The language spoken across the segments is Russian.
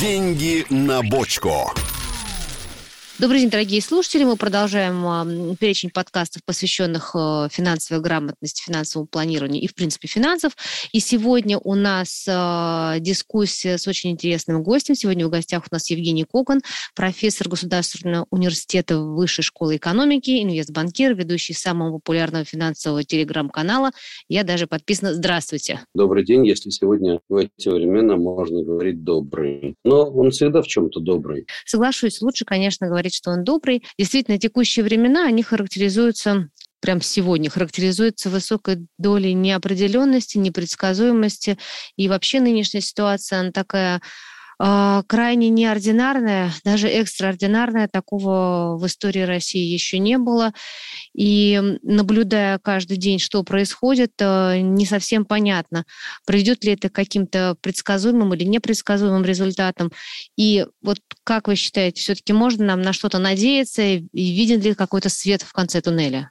Деньги на бочку. Добрый день, дорогие слушатели. Мы продолжаем перечень подкастов, посвященных э, финансовой грамотности, финансовому планированию и, в принципе, финансов. И сегодня у нас э, дискуссия с очень интересным гостем. Сегодня в гостях у нас Евгений Кокон, профессор Государственного университета Высшей школы экономики, инвестбанкир, ведущий самого популярного финансового телеграм-канала. Я даже подписана. Здравствуйте. Добрый день, если сегодня в эти времена можно говорить добрый. Но он всегда в чем-то добрый. Соглашусь. Лучше, конечно, говорить говорит, что он добрый. Действительно, текущие времена, они характеризуются прям сегодня характеризуются высокой долей неопределенности, непредсказуемости. И вообще нынешняя ситуация, она такая крайне неординарная, даже экстраординарная. Такого в истории России еще не было. И наблюдая каждый день, что происходит, э, не совсем понятно, приведет ли это к каким-то предсказуемым или непредсказуемым результатам. И вот как вы считаете, все-таки можно нам на что-то надеяться и виден ли какой-то свет в конце туннеля?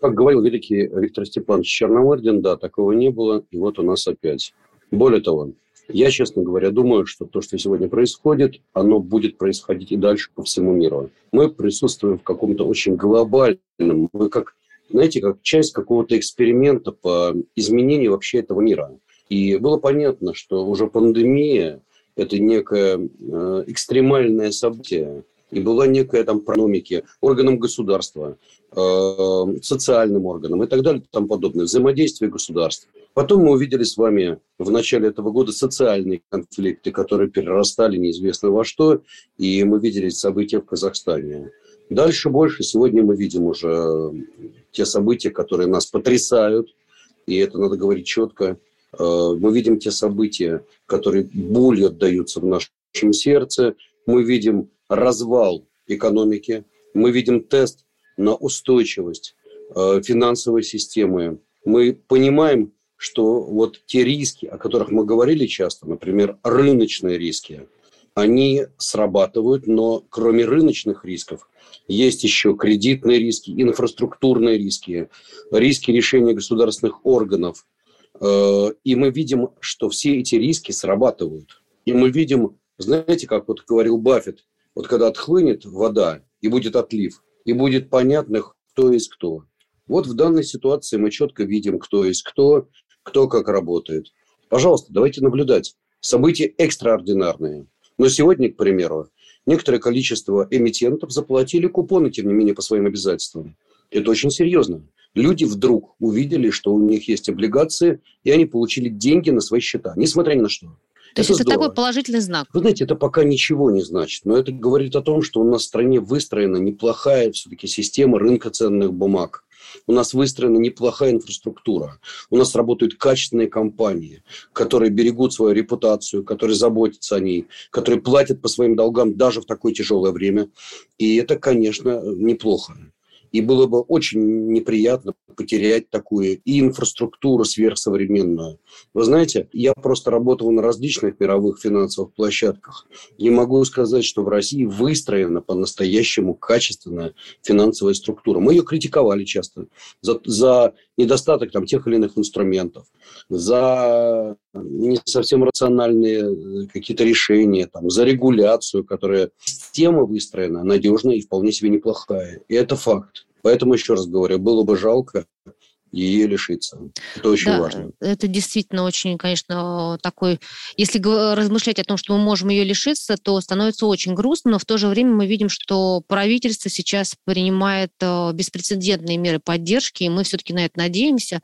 Как говорил великий Виктор Степанович Черномырдин, да, такого не было, и вот у нас опять. Более того, я, честно говоря, думаю, что то, что сегодня происходит, оно будет происходить и дальше по всему миру. Мы присутствуем в каком-то очень глобальном, мы как, знаете, как часть какого-то эксперимента по изменению вообще этого мира. И было понятно, что уже пандемия – это некое э, экстремальное событие, и была некая там экономики, органам государства, э, социальным органам и так далее тому подобное, взаимодействие государств. Потом мы увидели с вами в начале этого года социальные конфликты, которые перерастали неизвестно во что, и мы видели события в Казахстане. Дальше больше. Сегодня мы видим уже те события, которые нас потрясают, и это надо говорить четко. Э, мы видим те события, которые болью отдаются в нашем сердце. Мы видим развал экономики, мы видим тест на устойчивость э, финансовой системы. Мы понимаем, что вот те риски, о которых мы говорили часто, например, рыночные риски, они срабатывают, но кроме рыночных рисков есть еще кредитные риски, инфраструктурные риски, риски решения государственных органов. Э, и мы видим, что все эти риски срабатывают. И мы видим, знаете, как вот говорил Баффет, вот когда отхлынет вода, и будет отлив, и будет понятно, кто есть кто. Вот в данной ситуации мы четко видим, кто есть кто, кто как работает. Пожалуйста, давайте наблюдать. События экстраординарные. Но сегодня, к примеру, некоторое количество эмитентов заплатили купоны, тем не менее, по своим обязательствам. Это очень серьезно. Люди вдруг увидели, что у них есть облигации, и они получили деньги на свои счета, несмотря ни на что. То есть это, это такой положительный знак? Вы знаете, это пока ничего не значит, но это говорит о том, что у нас в стране выстроена неплохая все-таки система рынка ценных бумаг. У нас выстроена неплохая инфраструктура. У нас работают качественные компании, которые берегут свою репутацию, которые заботятся о ней, которые платят по своим долгам даже в такое тяжелое время. И это, конечно, неплохо. И было бы очень неприятно потерять такую инфраструктуру сверхсовременную. Вы знаете, я просто работал на различных мировых финансовых площадках. Не могу сказать, что в России выстроена по-настоящему качественная финансовая структура. Мы ее критиковали часто за, за недостаток там, тех или иных инструментов, за не совсем рациональные какие-то решения, там, за регуляцию, которая система выстроена надежная и вполне себе неплохая. И это факт. Поэтому, еще раз говорю, было бы жалко ее лишиться. Это очень да, важно. Это действительно очень, конечно, такой... Если размышлять о том, что мы можем ее лишиться, то становится очень грустно, но в то же время мы видим, что правительство сейчас принимает э, беспрецедентные меры поддержки, и мы все-таки на это надеемся.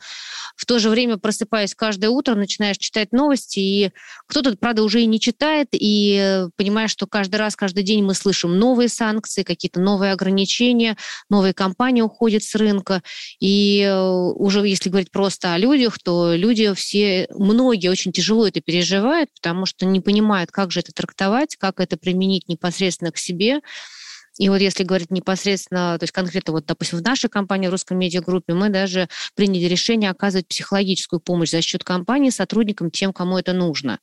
В то же время, просыпаясь каждое утро, начинаешь читать новости, и кто-то, правда, уже и не читает, и понимаешь, что каждый раз, каждый день мы слышим новые санкции, какие-то новые ограничения, новые компании уходят с рынка, и э, уже если говорить просто о людях, то люди все, многие очень тяжело это переживают, потому что не понимают, как же это трактовать, как это применить непосредственно к себе. И вот если говорить непосредственно, то есть конкретно вот, допустим, в нашей компании, в русской медиагруппе, мы даже приняли решение оказывать психологическую помощь за счет компании сотрудникам, тем, кому это нужно.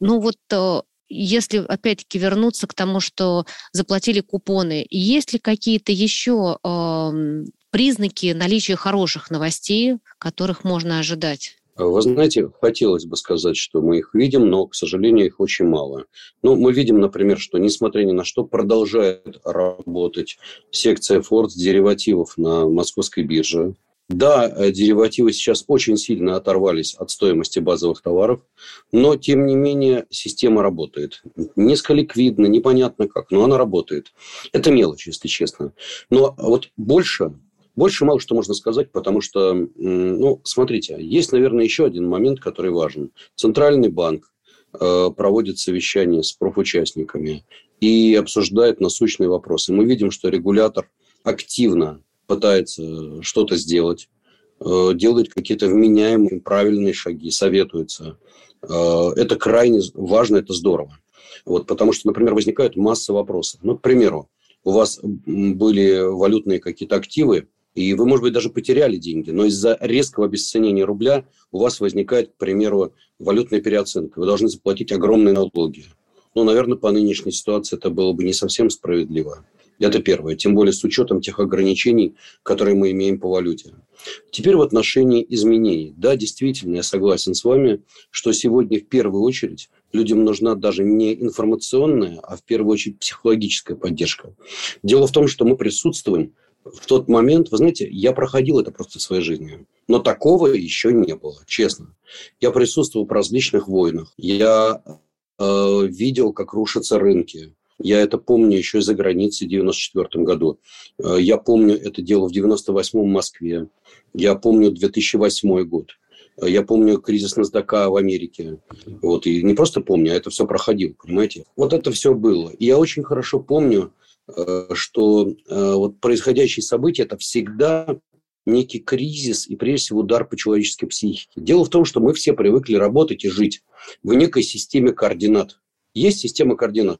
Ну вот э, если опять-таки вернуться к тому, что заплатили купоны, есть ли какие-то еще э, признаки наличия хороших новостей, которых можно ожидать? Вы знаете, хотелось бы сказать, что мы их видим, но, к сожалению, их очень мало. Ну, мы видим, например, что, несмотря ни на что, продолжает работать секция Форд деривативов на московской бирже. Да, э, деривативы сейчас очень сильно оторвались от стоимости базовых товаров, но, тем не менее, система работает. Низко ликвидно, непонятно как, но она работает. Это мелочь, если честно. Но вот больше больше мало что можно сказать, потому что, ну, смотрите, есть, наверное, еще один момент, который важен. Центральный банк э, проводит совещание с профучастниками и обсуждает насущные вопросы. Мы видим, что регулятор активно пытается что-то сделать, э, делает какие-то вменяемые, правильные шаги, советуется. Э, это крайне важно, это здорово. Вот, потому что, например, возникает масса вопросов. Ну, к примеру, у вас были валютные какие-то активы, и вы, может быть, даже потеряли деньги, но из-за резкого обесценения рубля у вас возникает, к примеру, валютная переоценка. Вы должны заплатить огромные налоги. Ну, наверное, по нынешней ситуации это было бы не совсем справедливо. Это первое. Тем более с учетом тех ограничений, которые мы имеем по валюте. Теперь в отношении изменений. Да, действительно, я согласен с вами, что сегодня в первую очередь людям нужна даже не информационная, а в первую очередь психологическая поддержка. Дело в том, что мы присутствуем в тот момент, вы знаете, я проходил это просто своей жизни. Но такого еще не было, честно. Я присутствовал в различных войнах. Я э, видел, как рушатся рынки. Я это помню еще из-за границы в 94 году. Э, я помню это дело в 98 в Москве. Я помню 2008 год. Э, я помню кризис NASDAQ в Америке. Вот, и не просто помню, а это все проходил, понимаете? Вот это все было. И я очень хорошо помню, что э, вот происходящие события – это всегда некий кризис и, прежде всего, удар по человеческой психике. Дело в том, что мы все привыкли работать и жить в некой системе координат. Есть система координат.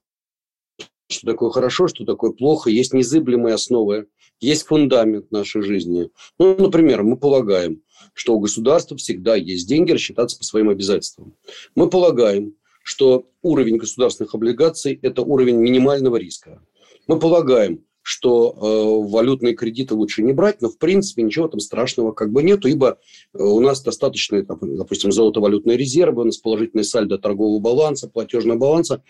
Что такое хорошо, что такое плохо. Есть незыблемые основы, есть фундамент нашей жизни. Ну, например, мы полагаем, что у государства всегда есть деньги рассчитаться по своим обязательствам. Мы полагаем, что уровень государственных облигаций – это уровень минимального риска. Мы полагаем, что э, валютные кредиты лучше не брать, но в принципе ничего там страшного как бы нету, ибо э, у нас достаточно, допустим, золотовалютные резервы, у нас положительный сальдо торгового баланса, платежного баланса,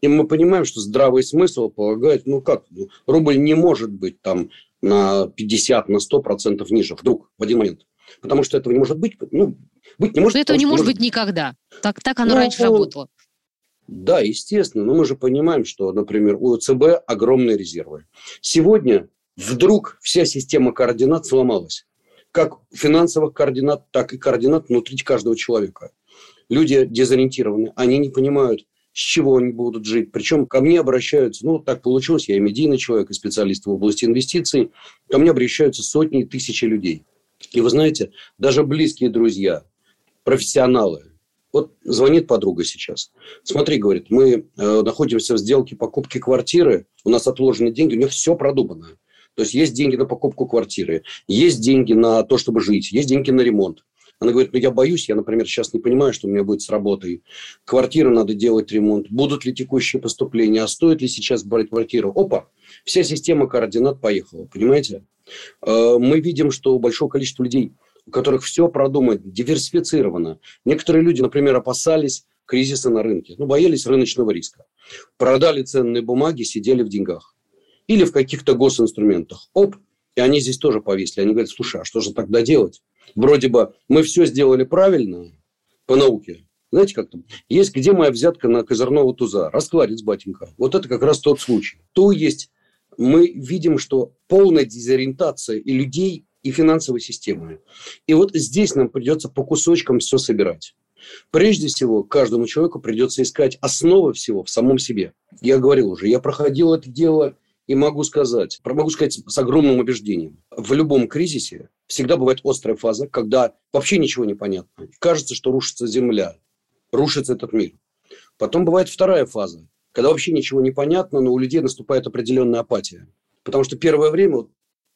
и мы понимаем, что здравый смысл полагает, ну как, ну, рубль не может быть там на 50, на 100 процентов ниже вдруг в один момент. Потому что этого не может быть. Ну, быть не может. Этого не может быть никогда. Так, так оно ну, раньше работало. Да, естественно, но мы же понимаем, что, например, у ЦБ огромные резервы. Сегодня вдруг вся система координат сломалась. Как финансовых координат, так и координат внутри каждого человека. Люди дезориентированы, они не понимают, с чего они будут жить. Причем ко мне обращаются, ну, так получилось, я и медийный человек, и специалист в области инвестиций, ко мне обращаются сотни и тысячи людей. И вы знаете, даже близкие друзья, профессионалы, вот звонит подруга сейчас. Смотри, говорит, мы э, находимся в сделке покупки квартиры, у нас отложены деньги, у нее все продумано. То есть есть деньги на покупку квартиры, есть деньги на то, чтобы жить, есть деньги на ремонт. Она говорит, ну я боюсь, я, например, сейчас не понимаю, что у меня будет с работой. Квартира надо делать ремонт. Будут ли текущие поступления? А стоит ли сейчас брать квартиру? Опа, вся система координат поехала, понимаете? Э, мы видим, что у большого количества людей у которых все продумано, диверсифицировано. Некоторые люди, например, опасались кризиса на рынке, ну, боялись рыночного риска. Продали ценные бумаги, сидели в деньгах. Или в каких-то госинструментах. Оп, и они здесь тоже повесили. Они говорят, слушай, а что же тогда делать? Вроде бы мы все сделали правильно по науке. Знаете, как там? Есть где моя взятка на козырного туза? Раскладец, батенька. Вот это как раз тот случай. То есть мы видим, что полная дезориентация и людей, и финансовой системы. И вот здесь нам придется по кусочкам все собирать. Прежде всего, каждому человеку придется искать основы всего в самом себе. Я говорил уже, я проходил это дело и могу сказать, могу сказать с огромным убеждением. В любом кризисе всегда бывает острая фаза, когда вообще ничего не понятно. Кажется, что рушится земля, рушится этот мир. Потом бывает вторая фаза, когда вообще ничего не понятно, но у людей наступает определенная апатия. Потому что первое время,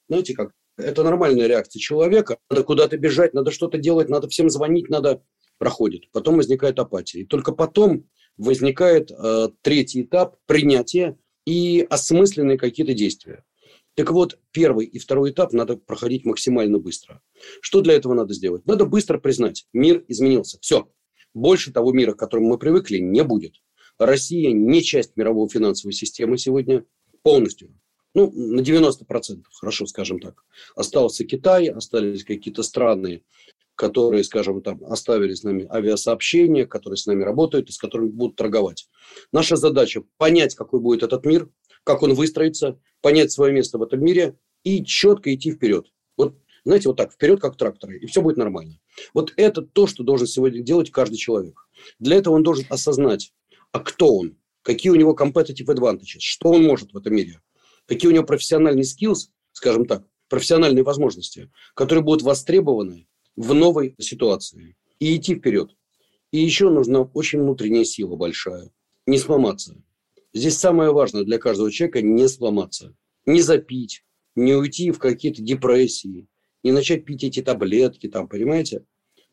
знаете как, это нормальная реакция человека. Надо куда-то бежать, надо что-то делать, надо всем звонить, надо проходит. Потом возникает апатия. И только потом возникает э, третий этап принятия и осмысленные какие-то действия. Так вот, первый и второй этап надо проходить максимально быстро. Что для этого надо сделать? Надо быстро признать, мир изменился. Все. Больше того мира, к которому мы привыкли, не будет. Россия не часть мировой финансовой системы сегодня полностью. Ну, на 90%, хорошо, скажем так. Остался Китай, остались какие-то страны, которые, скажем, там оставили с нами авиасообщения, которые с нами работают и с которыми будут торговать. Наша задача понять, какой будет этот мир, как он выстроится, понять свое место в этом мире и четко идти вперед. Вот, знаете, вот так, вперед, как тракторы, и все будет нормально. Вот это то, что должен сегодня делать каждый человек. Для этого он должен осознать, а кто он, какие у него competitive advantages, что он может в этом мире, какие у него профессиональные skills, скажем так, профессиональные возможности, которые будут востребованы в новой ситуации. И идти вперед. И еще нужна очень внутренняя сила большая. Не сломаться. Здесь самое важное для каждого человека не сломаться. Не запить, не уйти в какие-то депрессии, не начать пить эти таблетки, там, понимаете?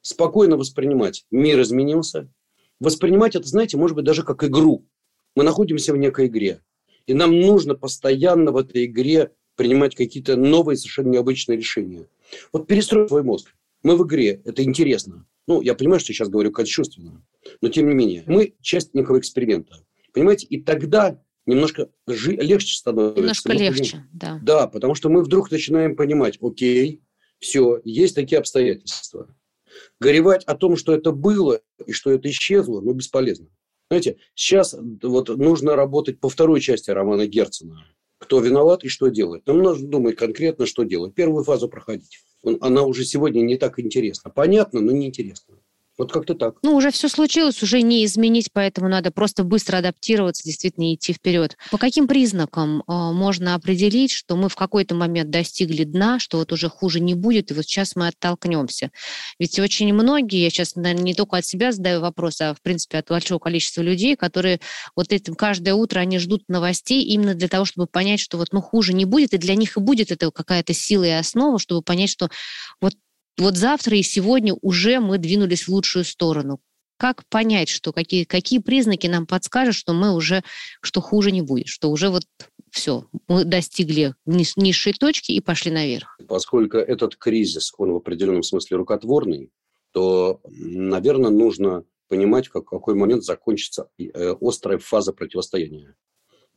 Спокойно воспринимать. Мир изменился. Воспринимать это, знаете, может быть, даже как игру. Мы находимся в некой игре. И нам нужно постоянно в этой игре принимать какие-то новые, совершенно необычные решения. Вот перестроить свой мозг. Мы в игре, это интересно. Ну, я понимаю, что сейчас говорю кощунственно, но тем не менее, мы часть некого эксперимента. Понимаете? И тогда немножко жи- легче становится. Немножко легче, да. Да, потому что мы вдруг начинаем понимать, окей, все, есть такие обстоятельства. Горевать о том, что это было и что это исчезло, ну, бесполезно. Знаете, сейчас вот нужно работать по второй части романа Герцена. Кто виноват и что делать. Нам нужно думать конкретно, что делать. Первую фазу проходить. Она уже сегодня не так интересна. Понятно, но не интересно. Вот как-то так. Ну, уже все случилось, уже не изменить, поэтому надо просто быстро адаптироваться, действительно идти вперед. По каким признакам э, можно определить, что мы в какой-то момент достигли дна, что вот уже хуже не будет, и вот сейчас мы оттолкнемся? Ведь очень многие, я сейчас, наверное, не только от себя задаю вопрос, а в принципе от большого количества людей, которые вот этим каждое утро они ждут новостей именно для того, чтобы понять, что вот ну хуже не будет, и для них и будет это какая-то сила и основа, чтобы понять, что вот вот завтра и сегодня уже мы двинулись в лучшую сторону. Как понять, что какие, какие признаки нам подскажут, что мы уже, что хуже не будет, что уже вот все, мы достигли низшей точки и пошли наверх? Поскольку этот кризис, он в определенном смысле рукотворный, то, наверное, нужно понимать, в какой момент закончится э, острая фаза противостояния.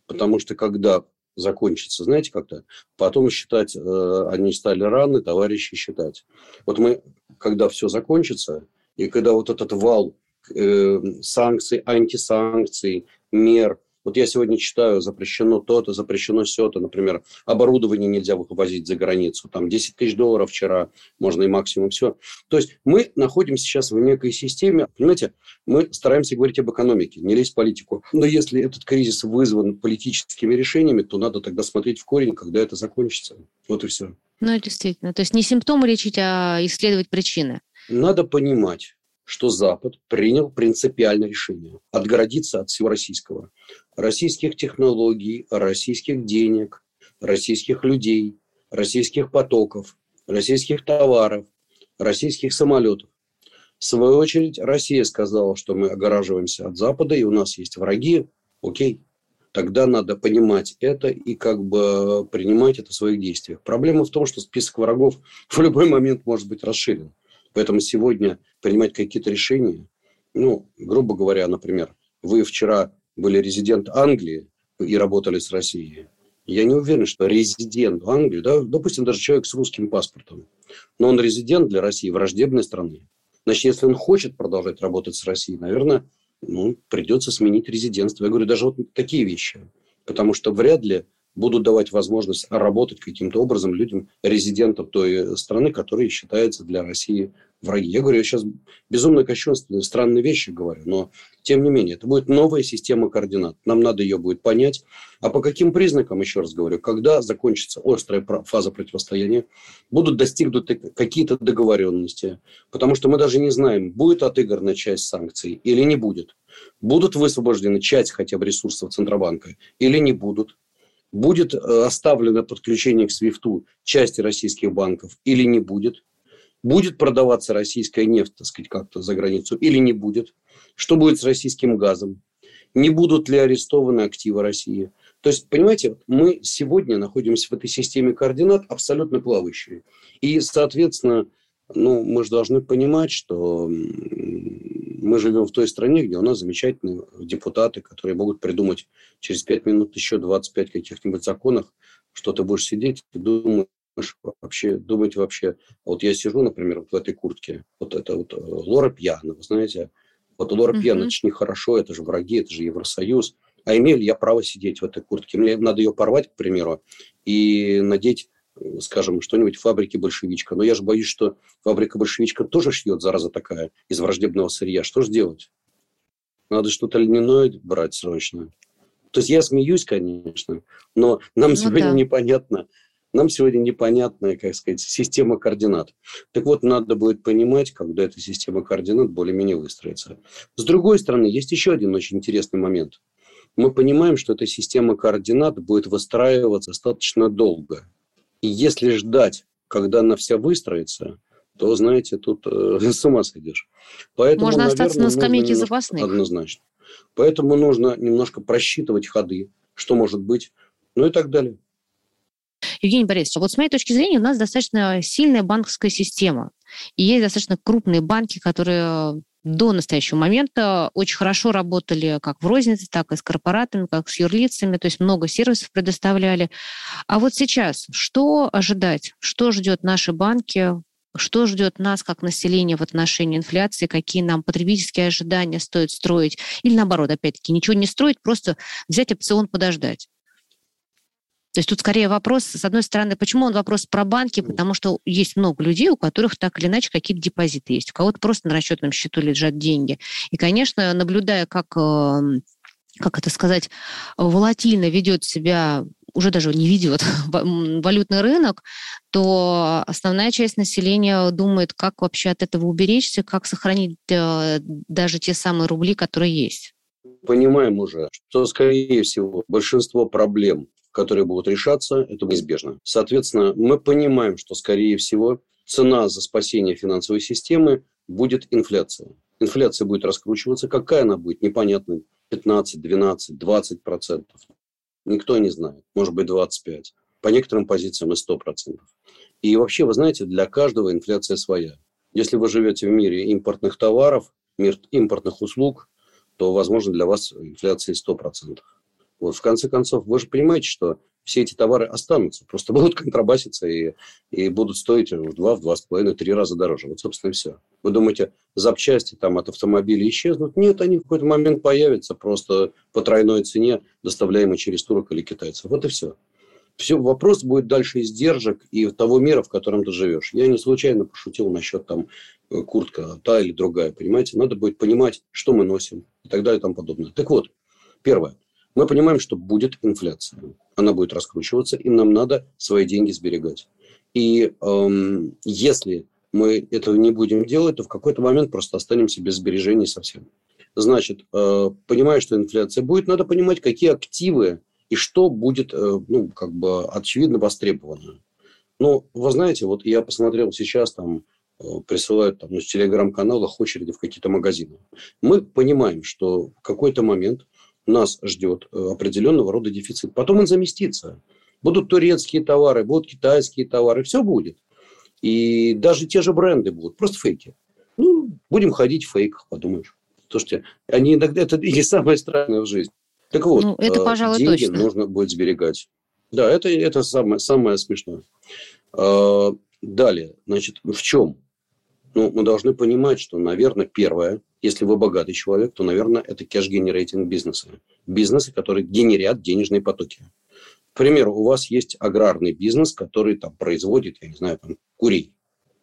Потому что когда закончится, знаете, как-то. Потом считать, э, они стали раны, товарищи считать. Вот мы, когда все закончится, и когда вот этот вал э, санкций, антисанкций, мер – вот я сегодня читаю, запрещено то-то, запрещено все-то. Например, оборудование нельзя вывозить за границу. Там 10 тысяч долларов вчера, можно и максимум все. То есть мы находимся сейчас в некой системе. Понимаете, мы стараемся говорить об экономике, не лезть в политику. Но если этот кризис вызван политическими решениями, то надо тогда смотреть в корень, когда это закончится. Вот и все. Ну, действительно. То есть не симптомы лечить, а исследовать причины. Надо понимать, что Запад принял принципиальное решение отгородиться от всего российского. Российских технологий, российских денег, российских людей, российских потоков, российских товаров, российских самолетов. В свою очередь, Россия сказала, что мы огораживаемся от Запада, и у нас есть враги. Окей, тогда надо понимать это и как бы принимать это в своих действиях. Проблема в том, что список врагов в любой момент может быть расширен. Поэтому сегодня принимать какие-то решения, ну, грубо говоря, например, вы вчера были резидент Англии и работали с Россией. Я не уверен, что резидент Англии, да, допустим, даже человек с русским паспортом, но он резидент для России, враждебной страны. Значит, если он хочет продолжать работать с Россией, наверное, ну, придется сменить резидентство. Я говорю даже вот такие вещи. Потому что вряд ли будут давать возможность работать каким-то образом людям, резидентам той страны, которые считаются для России враги. Я говорю, я сейчас безумно кощунственные, странные вещи говорю, но тем не менее, это будет новая система координат. Нам надо ее будет понять. А по каким признакам, еще раз говорю, когда закончится острая фаза противостояния, будут достигнуты какие-то договоренности. Потому что мы даже не знаем, будет отыграна часть санкций или не будет. Будут высвобождены часть хотя бы ресурсов Центробанка или не будут будет э, оставлено подключение к СВИФТу части российских банков или не будет, будет продаваться российская нефть, так сказать, как-то за границу или не будет, что будет с российским газом, не будут ли арестованы активы России. То есть, понимаете, мы сегодня находимся в этой системе координат абсолютно плавающей. И, соответственно, ну, мы же должны понимать, что мы живем в той стране, где у нас замечательные депутаты, которые могут придумать через пять минут еще 25 каких-нибудь законов, что ты будешь сидеть и думать, вообще, думать вообще. Вот я сижу, например, вот в этой куртке, вот это вот э, Лора Пьяна, вы знаете, вот Лора uh-huh. Пьяна, это же нехорошо, это же враги, это же Евросоюз. А имею ли я право сидеть в этой куртке? Мне надо ее порвать, к примеру, и надеть скажем, что-нибудь фабрики большевичка. Но я же боюсь, что фабрика большевичка тоже шьет, зараза такая, из враждебного сырья. Что же делать? Надо что-то льняное брать срочно. То есть я смеюсь, конечно, но нам ну, сегодня да. непонятно, нам сегодня непонятная, как сказать, система координат. Так вот, надо будет понимать, когда эта система координат более-менее выстроится. С другой стороны, есть еще один очень интересный момент. Мы понимаем, что эта система координат будет выстраиваться достаточно долго. И если ждать, когда она вся выстроится, то, знаете, тут э, с ума сойдешь. Поэтому, Можно наверное, остаться на скамейке запасных. Однозначно. Поэтому нужно немножко просчитывать ходы, что может быть, ну и так далее. Евгений Борисович, вот с моей точки зрения у нас достаточно сильная банковская система. И есть достаточно крупные банки, которые до настоящего момента очень хорошо работали как в рознице, так и с корпоратами, как с юрлицами, то есть много сервисов предоставляли. А вот сейчас что ожидать? Что ждет наши банки? Что ждет нас как население в отношении инфляции? Какие нам потребительские ожидания стоит строить? Или наоборот, опять-таки, ничего не строить, просто взять опцион подождать? То есть тут скорее вопрос, с одной стороны, почему он вопрос про банки, потому что есть много людей, у которых так или иначе какие-то депозиты есть, у кого-то просто на расчетном счету лежат деньги. И, конечно, наблюдая, как, эм, как это сказать, волатильно ведет себя уже даже не ведет валютный рынок, то основная часть населения думает, как вообще от этого уберечься, как сохранить э, даже те самые рубли, которые есть. Понимаем уже, что, скорее всего, большинство проблем которые будут решаться, это неизбежно. Соответственно, мы понимаем, что, скорее всего, цена за спасение финансовой системы будет инфляция. Инфляция будет раскручиваться. Какая она будет, непонятно. 15, 12, 20 процентов. Никто не знает. Может быть, 25. По некоторым позициям и 100 процентов. И вообще, вы знаете, для каждого инфляция своя. Если вы живете в мире импортных товаров, мир импортных услуг, то, возможно, для вас инфляция 100 процентов. Вот, в конце концов, вы же понимаете, что все эти товары останутся, просто будут контрабаситься и, и будут стоить в два, в два с половиной, три раза дороже. Вот, собственно, и все. Вы думаете, запчасти там от автомобиля исчезнут? Нет, они в какой-то момент появятся просто по тройной цене, доставляемой через турок или китайцев. Вот и все. Все, вопрос будет дальше издержек и того мира, в котором ты живешь. Я не случайно пошутил насчет там э, куртка та или другая, понимаете? Надо будет понимать, что мы носим и так далее и тому подобное. Так вот, первое – мы понимаем, что будет инфляция. Она будет раскручиваться, и нам надо свои деньги сберегать. И эм, если мы этого не будем делать, то в какой-то момент просто останемся без сбережений совсем. Значит, э, понимая, что инфляция будет, надо понимать, какие активы и что будет, э, ну, как бы, очевидно, востребовано. Ну, вы знаете, вот я посмотрел сейчас, там, э, присылают там, ну, с телеграм-каналах очереди в какие-то магазины. Мы понимаем, что в какой-то момент нас ждет э, определенного рода дефицит. Потом он заместится. Будут турецкие товары, будут китайские товары, все будет. И даже те же бренды будут, просто фейки. Ну, будем ходить в фейках, подумаешь. Слушайте, они иногда, это и самое странное в жизни. Так вот, ну, это, э, пожалуй, деньги точно. нужно будет сберегать. Да, это, это самое, самое смешное. А, далее, значит, в чем? Ну, мы должны понимать, что, наверное, первое, если вы богатый человек, то, наверное, это кэш-генерейтинг бизнеса. Бизнесы, которые генерят денежные потоки. К примеру, у вас есть аграрный бизнес, который там производит, я не знаю, там, курей.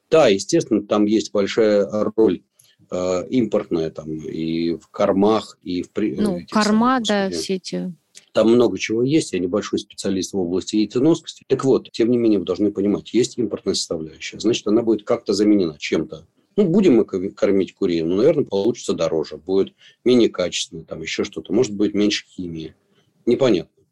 Да, естественно, там есть большая роль э, импортная там и в кормах, и в... Ну, корма, да, все эти... Там много чего есть, я небольшой специалист в области яйценоскости. Так вот, тем не менее, вы должны понимать, есть импортная составляющая. Значит, она будет как-то заменена чем-то. Ну, будем мы кормить курей, ну, наверное, получится дороже, будет менее качественно, там еще что-то, может быть, меньше химии. Непонятно.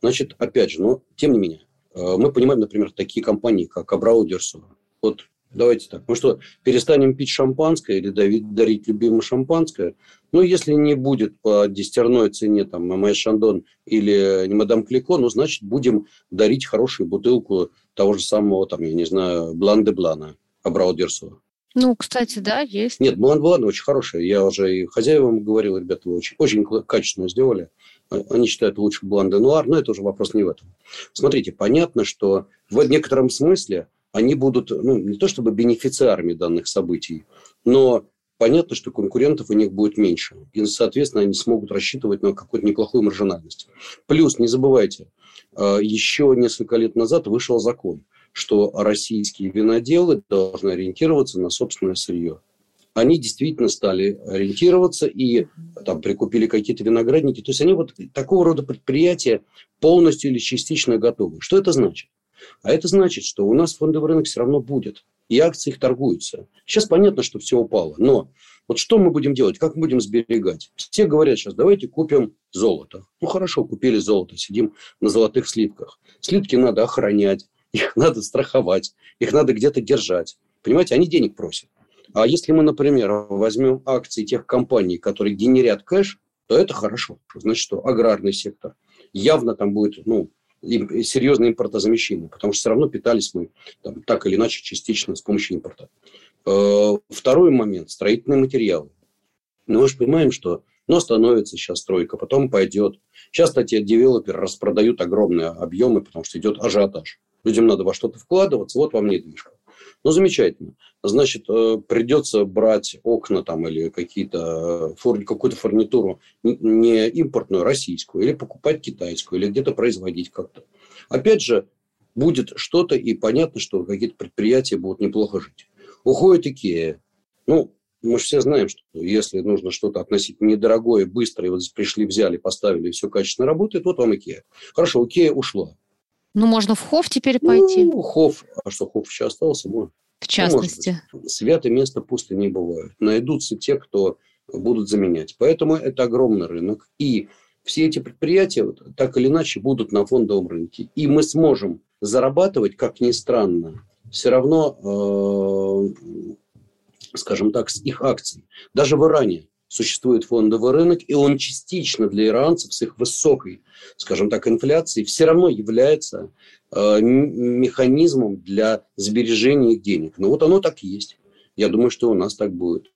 Значит, опять же, но тем не менее, э, мы понимаем, например, такие компании, как Абрау Дерсо. Вот Давайте так. Мы что, перестанем пить шампанское или дарить любимое шампанское? Ну, если не будет по десятерной цене там ММС Шандон или Мадам Клико, ну, значит, будем дарить хорошую бутылку того же самого, там, я не знаю, Блан де Блана, Абрау Дерсо. Ну, кстати, да, есть. Нет, Блан Блан очень хорошая. Я уже и хозяевам говорил, ребята, вы очень, очень качественно сделали. Они считают лучше Блан де Нуар, но это уже вопрос не в этом. Смотрите, понятно, что в некотором смысле они будут, ну, не то чтобы бенефициарами данных событий, но понятно, что конкурентов у них будет меньше. И, соответственно, они смогут рассчитывать на какую-то неплохую маржинальность. Плюс, не забывайте, э, еще несколько лет назад вышел закон, что российские виноделы должны ориентироваться на собственное сырье. Они действительно стали ориентироваться и там прикупили какие-то виноградники. То есть они вот такого рода предприятия полностью или частично готовы. Что это значит? А это значит, что у нас фондовый рынок все равно будет. И акции их торгуются. Сейчас понятно, что все упало. Но вот что мы будем делать? Как мы будем сберегать? Все говорят сейчас, давайте купим золото. Ну, хорошо, купили золото, сидим на золотых слитках. Слитки надо охранять, их надо страховать, их надо где-то держать. Понимаете, они денег просят. А если мы, например, возьмем акции тех компаний, которые генерят кэш, то это хорошо. Значит, что аграрный сектор явно там будет ну, серьезное импортозамещение, потому что все равно питались мы там, так или иначе частично с помощью импорта. Э, второй момент – строительные материалы. Ну, мы же понимаем, что ну, становится сейчас стройка, потом пойдет. Сейчас, кстати, девелоперы распродают огромные объемы, потому что идет ажиотаж. Людям надо во что-то вкладываться, вот вам недвижка. Ну, замечательно. Значит, э, придется брать окна там или какие-то, э, какую-то фурнитуру не импортную, а российскую, или покупать китайскую, или где-то производить как-то. Опять же, будет что-то, и понятно, что какие-то предприятия будут неплохо жить. Уходит Икея. Ну, мы же все знаем, что если нужно что-то относительно недорогое, быстро, и вот пришли, взяли, поставили, и все качественно работает, вот вам Икея. Хорошо, Икея ушла. Ну, можно в Хофф теперь пойти. Ну, Хофф. А что, Хофф еще остался? Ну, в частности. Ну, Святое место пусто не бывает. Найдутся те, кто будут заменять. Поэтому это огромный рынок. И все эти предприятия вот, так или иначе будут на фондовом рынке. И мы сможем зарабатывать, как ни странно, все равно, э, скажем так, с их акций. Даже в Иране существует фондовый рынок, и он частично для иранцев с их высокой, скажем так, инфляцией все равно является э, механизмом для сбережения их денег. Ну вот оно так и есть. Я думаю, что у нас так будет.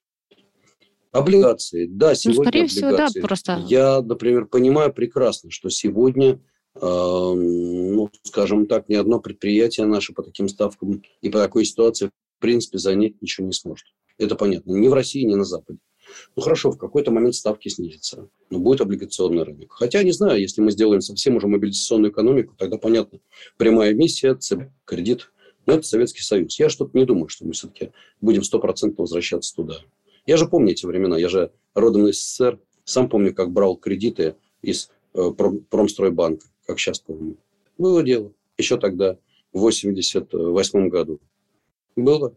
Облигации. Да, ну, сегодня ну, скорее облигации. Всего, да, просто... Я, например, понимаю прекрасно, что сегодня, э, ну, скажем так, ни одно предприятие наше по таким ставкам и по такой ситуации, в принципе, занять ничего не сможет. Это понятно. Ни в России, ни на Западе. Ну хорошо, в какой-то момент ставки снизятся, но будет облигационный рынок. Хотя, не знаю, если мы сделаем совсем уже мобилизационную экономику, тогда понятно. Прямая эмиссия, ЦБ, кредит. Но это Советский Союз. Я что-то не думаю, что мы все-таки будем стопроцентно возвращаться туда. Я же помню эти времена. Я же родом из СССР. Сам помню, как брал кредиты из э, Промстройбанка, как сейчас помню. Было дело. Еще тогда, в 88 году. Было.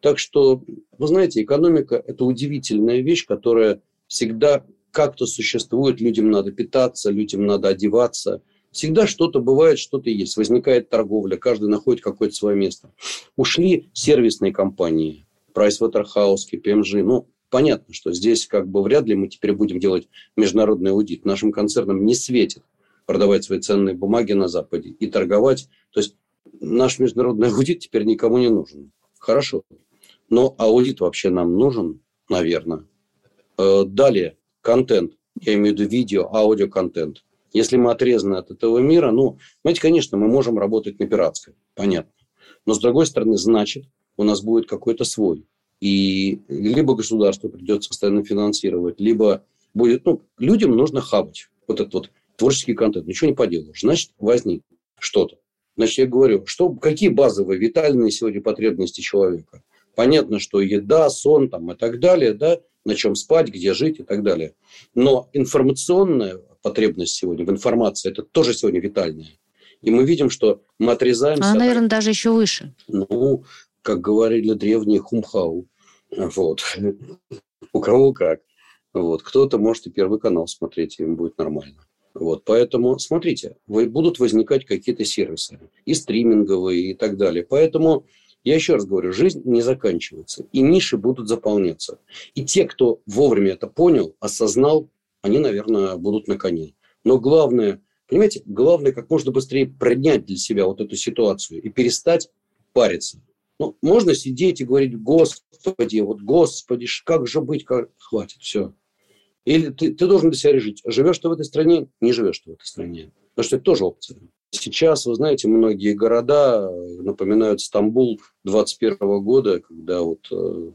Так что, вы знаете, экономика – это удивительная вещь, которая всегда как-то существует. Людям надо питаться, людям надо одеваться. Всегда что-то бывает, что-то есть. Возникает торговля, каждый находит какое-то свое место. Ушли сервисные компании, Pricewaterhouse, KPMG. Ну, понятно, что здесь как бы вряд ли мы теперь будем делать международный аудит. Нашим концернам не светит продавать свои ценные бумаги на Западе и торговать. То есть наш международный аудит теперь никому не нужен. Хорошо. Но аудит вообще нам нужен, наверное. Э, далее, контент. Я имею в виду видео, аудиоконтент. Если мы отрезаны от этого мира, ну, знаете, конечно, мы можем работать на пиратской, понятно. Но, с другой стороны, значит, у нас будет какой-то свой. И либо государство придется постоянно финансировать, либо будет... Ну, людям нужно хавать вот этот вот творческий контент. Ничего не поделаешь. Значит, возник что-то. Значит, я говорю, что, какие базовые, витальные сегодня потребности человека? Понятно, что еда, сон там, и так далее, да, на чем спать, где жить и так далее. Но информационная потребность сегодня в информации, это тоже сегодня витальная. И мы видим, что мы отрезаемся... Она, наверное, даже еще выше. Ну, как говорили древние хумхау. Вот. У кого как. Вот. Кто-то может и первый канал смотреть, и им будет нормально. Вот, поэтому, смотрите, будут возникать какие-то сервисы, и стриминговые, и так далее. Поэтому Я еще раз говорю, жизнь не заканчивается, и ниши будут заполняться. И те, кто вовремя это понял, осознал, они, наверное, будут на коне. Но главное, понимаете, главное как можно быстрее принять для себя вот эту ситуацию и перестать париться. Ну, можно сидеть и говорить, господи, вот господи, как же быть, как... хватит, все. Или ты, ты должен для себя решить, живешь ты в этой стране, не живешь ты в этой стране. Потому что это тоже опция. Сейчас, вы знаете, многие города напоминают Стамбул 21 года, когда вот э,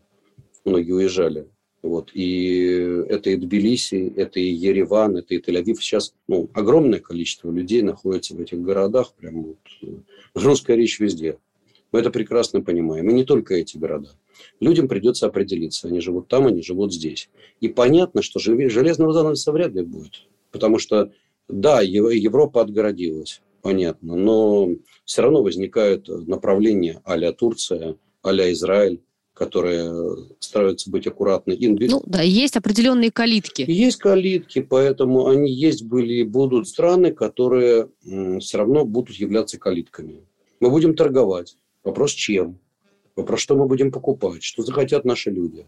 многие уезжали. Вот. И это и Тбилиси, это и Ереван, это и Тель-Авив. Сейчас ну, огромное количество людей находится в этих городах. Прям вот, э, русская речь везде. Мы это прекрасно понимаем. И не только эти города. Людям придется определиться. Они живут там, они живут здесь. И понятно, что железного занавеса вряд ли будет. Потому что, да, Европа отгородилась понятно. Но все равно возникают направления а-ля Турция, а-ля Израиль, которые стараются быть аккуратны. Ну да, есть определенные калитки. Есть калитки, поэтому они есть, были и будут страны, которые все равно будут являться калитками. Мы будем торговать. Вопрос чем? Вопрос, что мы будем покупать, что захотят наши люди.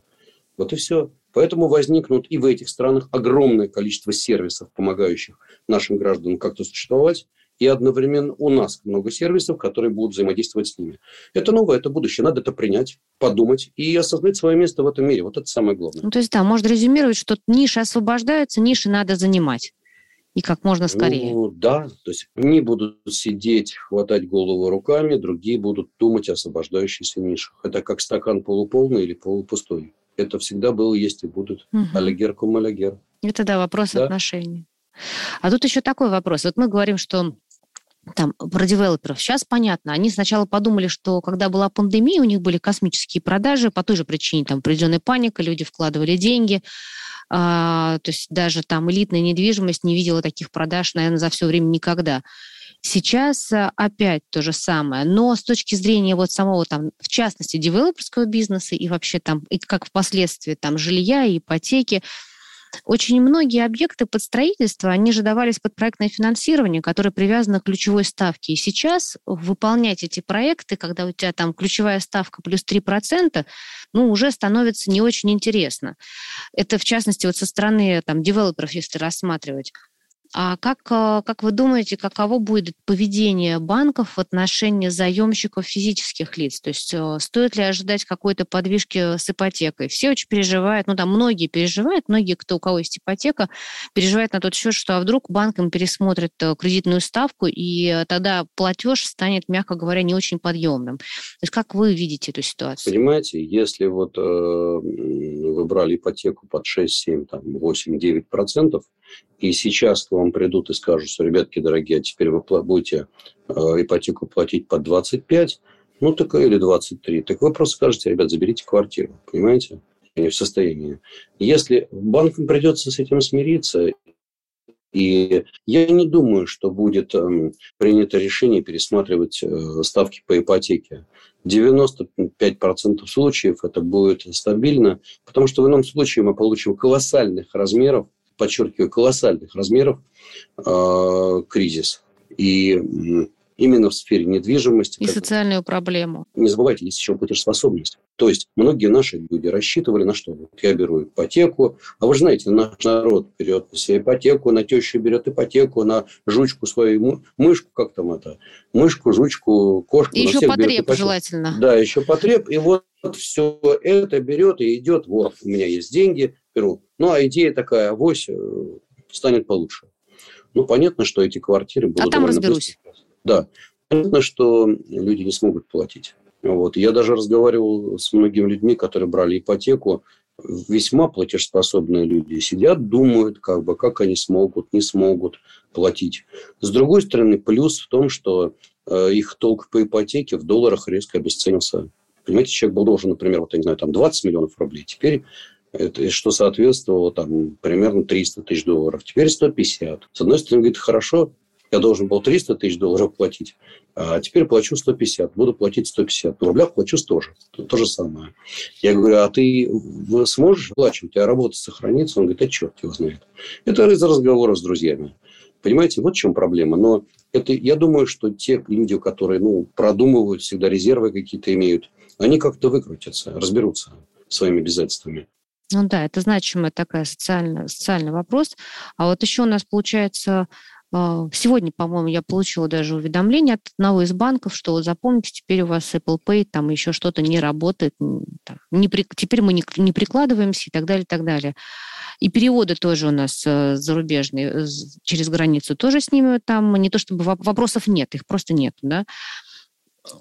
Вот и все. Поэтому возникнут и в этих странах огромное количество сервисов, помогающих нашим гражданам как-то существовать, и одновременно у нас много сервисов, которые будут взаимодействовать с ними. Это новое, это будущее. Надо это принять, подумать и осознать свое место в этом мире. Вот это самое главное. Ну, то есть, да, можно резюмировать, что ниши освобождаются, ниши надо занимать. И как можно скорее. Ну, да, то есть они будут сидеть, хватать голову руками, другие будут думать о освобождающихся нишах. Это как стакан полуполный или полупустой. Это всегда было, есть и будут. Угу. Алягер кум алягер. Это, да, вопрос да? отношений. А тут еще такой вопрос. Вот мы говорим, что там, про девелоперов. Сейчас понятно. Они сначала подумали, что когда была пандемия, у них были космические продажи, по той же причине там определенная паника, люди вкладывали деньги. А, то есть даже там элитная недвижимость не видела таких продаж, наверное, за все время никогда. Сейчас а, опять то же самое, но с точки зрения вот самого там, в частности, девелоперского бизнеса и вообще там, и как впоследствии там жилья и ипотеки, очень многие объекты под строительство, они же давались под проектное финансирование, которое привязано к ключевой ставке. И сейчас выполнять эти проекты, когда у тебя там ключевая ставка плюс 3%, ну, уже становится не очень интересно. Это, в частности, вот со стороны там, девелоперов, если рассматривать. А как, э, как вы думаете, каково будет поведение банков в отношении заемщиков физических лиц? То есть э, стоит ли ожидать какой-то подвижки с ипотекой? Все очень переживают, ну там многие переживают, многие, кто у кого есть ипотека, переживают на тот счет, что а вдруг банк им пересмотрит э, кредитную ставку, и тогда платеж станет, мягко говоря, не очень подъемным. То есть как вы видите эту ситуацию? Понимаете, если вот э, вы брали ипотеку под 6, 7, там, 8, 9 процентов, и сейчас к вам придут и скажут, что, ребятки дорогие, а теперь вы будете э, ипотеку платить под 25, ну так или 23, так вы просто скажете, ребят, заберите квартиру, понимаете? Они в состоянии. Если банкам придется с этим смириться, и я не думаю, что будет э, принято решение пересматривать э, ставки по ипотеке. 95% случаев это будет стабильно, потому что в ином случае мы получим колоссальных размеров подчеркиваю, колоссальных размеров э, кризис. И именно в сфере недвижимости. И социальную проблему. Не забывайте, есть еще платежеспособность. То есть многие наши люди рассчитывали на что? Вот я беру ипотеку, а вы же знаете, наш народ берет на себя ипотеку, на тещу берет ипотеку, на жучку свою, мышку, как там это, мышку, жучку, кошку. И еще потреб желательно. Да, еще потреб. И вот все это берет и идет, вот, у меня есть деньги, беру. Ну, а идея такая, авось э, станет получше. Ну, понятно, что эти квартиры будут... А там разберусь. Быстро. Да. Понятно, что люди не смогут платить. Вот. Я даже разговаривал с многими людьми, которые брали ипотеку, весьма платежеспособные люди сидят, думают, как бы, как они смогут, не смогут платить. С другой стороны, плюс в том, что э, их толк по ипотеке в долларах резко обесценился. Понимаете, человек был должен, например, вот, я не знаю, там 20 миллионов рублей. Теперь это, что соответствовало там примерно 300 тысяч долларов. Теперь 150. С одной стороны, говорит, хорошо, я должен был 300 тысяч долларов платить, а теперь плачу 150, буду платить 150. В рублях плачу тоже, то, то же самое. Я говорю, а ты сможешь платить, у тебя работа сохранится? Он говорит, а черт его знает. Это из разговора с друзьями. Понимаете, вот в чем проблема. Но Это, я думаю, что те люди, которые ну, продумывают, всегда резервы какие-то имеют, они как-то выкрутятся, разберутся своими обязательствами. Ну да, это значимый такой социальный, социальный вопрос. А вот еще у нас получается а, Сегодня, по-моему, я получила даже уведомление от одного из банков, что запомните, теперь у вас Apple Pay, там еще что-то не работает, не при, теперь мы не, не прикладываемся и так далее, и так далее. И переводы тоже у нас э, зарубежные через границу тоже снимают там. Не то чтобы вопросов нет, их просто нет, да.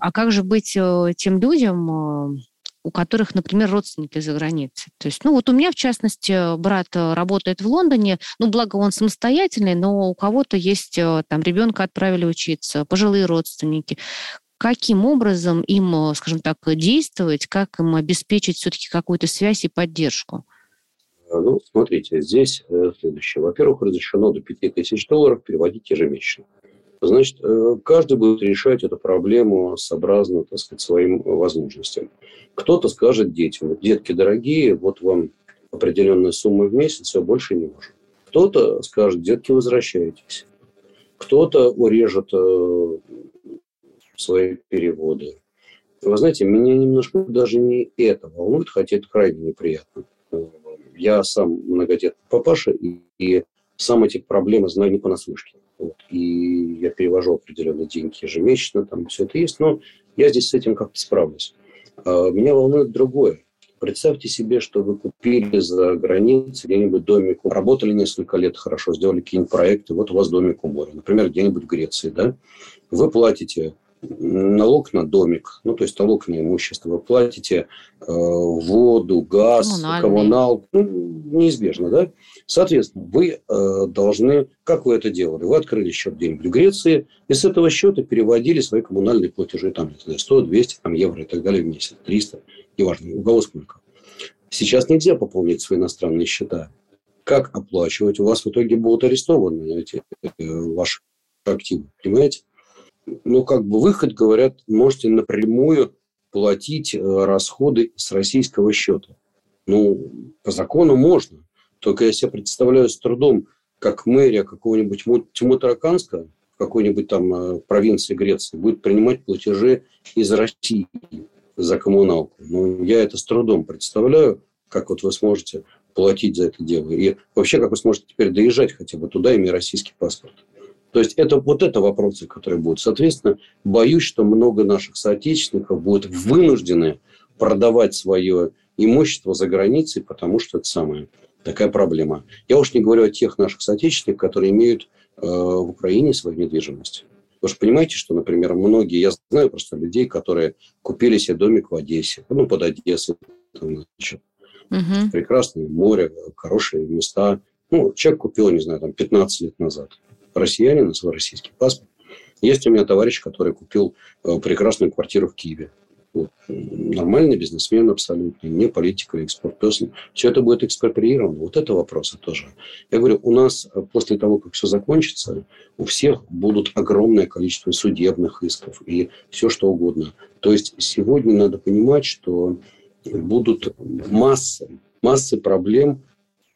А как же быть э, тем людям, э, у которых, например, родственники за границей. То есть, ну вот у меня, в частности, брат э, работает в Лондоне, ну, благо он самостоятельный, но у кого-то есть, э, там, ребенка отправили учиться, пожилые родственники. Каким образом им, э, скажем так, действовать, как им обеспечить все-таки какую-то связь и поддержку? Ну, смотрите, здесь следующее. Во-первых, разрешено до 5000 долларов переводить ежемесячно. Значит, э, каждый будет решать эту проблему сообразно, так сказать, своим возможностям. Кто-то скажет детям, детки дорогие, вот вам определенная сумма в месяц, все больше не можем. Кто-то скажет, детки, возвращайтесь. Кто-то урежет э, свои переводы. Вы знаете, меня немножко даже не это волнует, хотя это крайне неприятно. Я сам многодетный папаша, и, и сам эти проблемы знаю не понаслышке. Вот. И я перевожу определенные деньги ежемесячно, там все это есть, но я здесь с этим как-то справлюсь. А меня волнует другое. Представьте себе, что вы купили за границей где-нибудь домик, работали несколько лет хорошо, сделали какие-нибудь проекты, вот у вас домик у моря, например, где-нибудь в Греции, да? Вы платите налог на домик, ну, то есть налог на имущество, вы платите э, воду, газ, коммуналку, ну, неизбежно, да? Соответственно, вы э, должны, как вы это делали? Вы открыли счет где-нибудь в Греции, и с этого счета переводили свои коммунальные платежи, там, 100, 200 там, евро и так далее в месяц, 300, неважно, у кого сколько. Сейчас нельзя пополнять свои иностранные счета. Как оплачивать? У вас в итоге будут арестованы эти э, ваши активы, понимаете? Ну, как бы выход, говорят, можете напрямую платить э, расходы с российского счета. Ну, по закону можно. Только я себе представляю с трудом, как мэрия какого-нибудь Тимутараканска, какой-нибудь там э, провинции Греции, будет принимать платежи из России за коммуналку. Ну, я это с трудом представляю, как вот вы сможете платить за это дело. И вообще, как вы сможете теперь доезжать хотя бы туда, имея российский паспорт. То есть это вот это вопросы, которые будут. Соответственно, боюсь, что много наших соотечественников будут вынуждены продавать свое имущество за границей, потому что это самая такая проблема. Я уж не говорю о тех наших соотечественниках, которые имеют э, в Украине свою недвижимость. Вы же понимаете, что, например, многие, я знаю просто людей, которые купили себе домик в Одессе, ну, под Одессой, там, значит, угу. прекрасное море, хорошие места. Ну, человек купил, не знаю, там, 15 лет назад россиянин, российский паспорт. Есть у меня товарищ, который купил э, прекрасную квартиру в Киеве. Вот. Нормальный бизнесмен абсолютно, не политик или экспорт-персон. Все это будет экспроприировано. Вот это вопросы тоже. Я говорю, у нас э, после того, как все закончится, у всех будут огромное количество судебных исков и все что угодно. То есть сегодня надо понимать, что будут массы, массы проблем,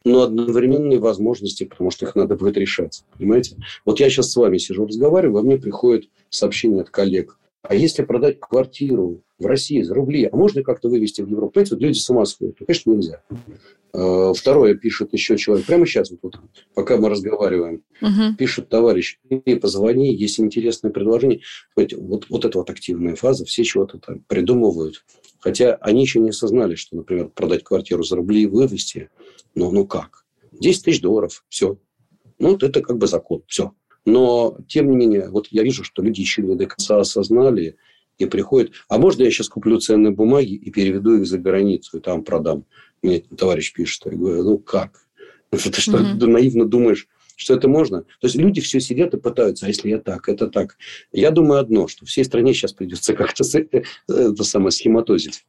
но одновременные возможности, потому что их надо будет решать. Понимаете? Вот я сейчас с вами сижу, разговариваю, во мне приходит сообщение от коллег. А если продать квартиру в России за рубли, а можно как-то вывести в Европу? Понимаете, вот люди с ума сходят. Ну, конечно, нельзя. А, второе пишет еще человек. Прямо сейчас, вот, вот пока мы разговариваем, угу. пишет товарищ, позвони, есть интересное предложение. Вот, вот эта вот активная фаза, все чего-то там придумывают. Хотя они еще не осознали, что, например, продать квартиру за рубли и вывести, ну, ну как? 10 тысяч долларов, все. Ну, вот это как бы закон, все. Но, тем не менее, вот я вижу, что люди еще не до конца осознали и приходят. А можно я сейчас куплю ценные бумаги и переведу их за границу и там продам? Мне товарищ пишет. Я говорю, ну как? Ты что, mm-hmm. наивно думаешь, что это можно? То есть люди все сидят и пытаются, а если я так, это так. Я думаю одно, что всей стране сейчас придется как-то это самое схематозить,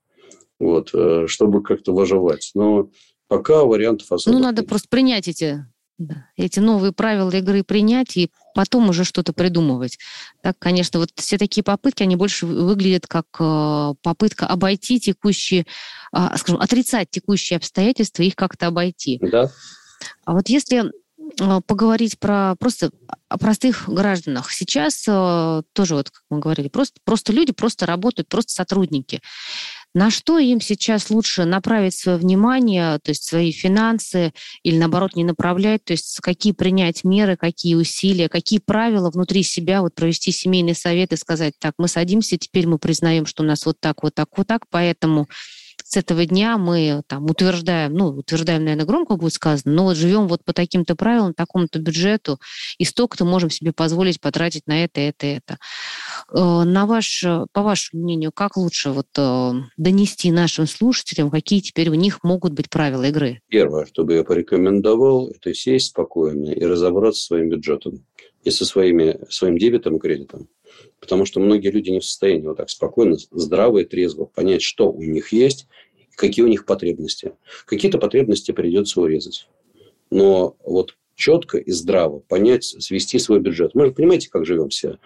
вот, э, чтобы как-то выживать. Но пока вариантов особо Ну, надо нет. просто принять эти, да, эти новые правила игры принять и потом уже что-то придумывать. Так, конечно, вот все такие попытки, они больше выглядят как э, попытка обойти текущие, э, скажем, отрицать текущие обстоятельства, их как-то обойти. Да. А вот если а, поговорить про просто о простых гражданах. Сейчас э, тоже, вот как мы говорили, просто, просто люди просто работают, просто сотрудники. На что им сейчас лучше направить свое внимание, то есть свои финансы, или наоборот не направлять, то есть какие принять меры, какие усилия, какие правила внутри себя, вот провести семейный совет и сказать, так, мы садимся, теперь мы признаем, что у нас вот так, вот так, вот так, поэтому с этого дня мы там утверждаем, ну, утверждаем, наверное, громко будет сказано, но вот живем вот по таким-то правилам, такому-то бюджету, и столько-то можем себе позволить потратить на это, это, это. Э, на ваш, по вашему мнению, как лучше вот э, донести нашим слушателям, какие теперь у них могут быть правила игры? Первое, что бы я порекомендовал, это сесть спокойно и разобраться со своим бюджетом и со своими, своим дебетом и кредитом. Потому что многие люди не в состоянии вот так спокойно, здраво и трезво понять, что у них есть, какие у них потребности. Какие-то потребности придется урезать. Но вот четко и здраво понять, свести свой бюджет. Мы же понимаете, как живем все.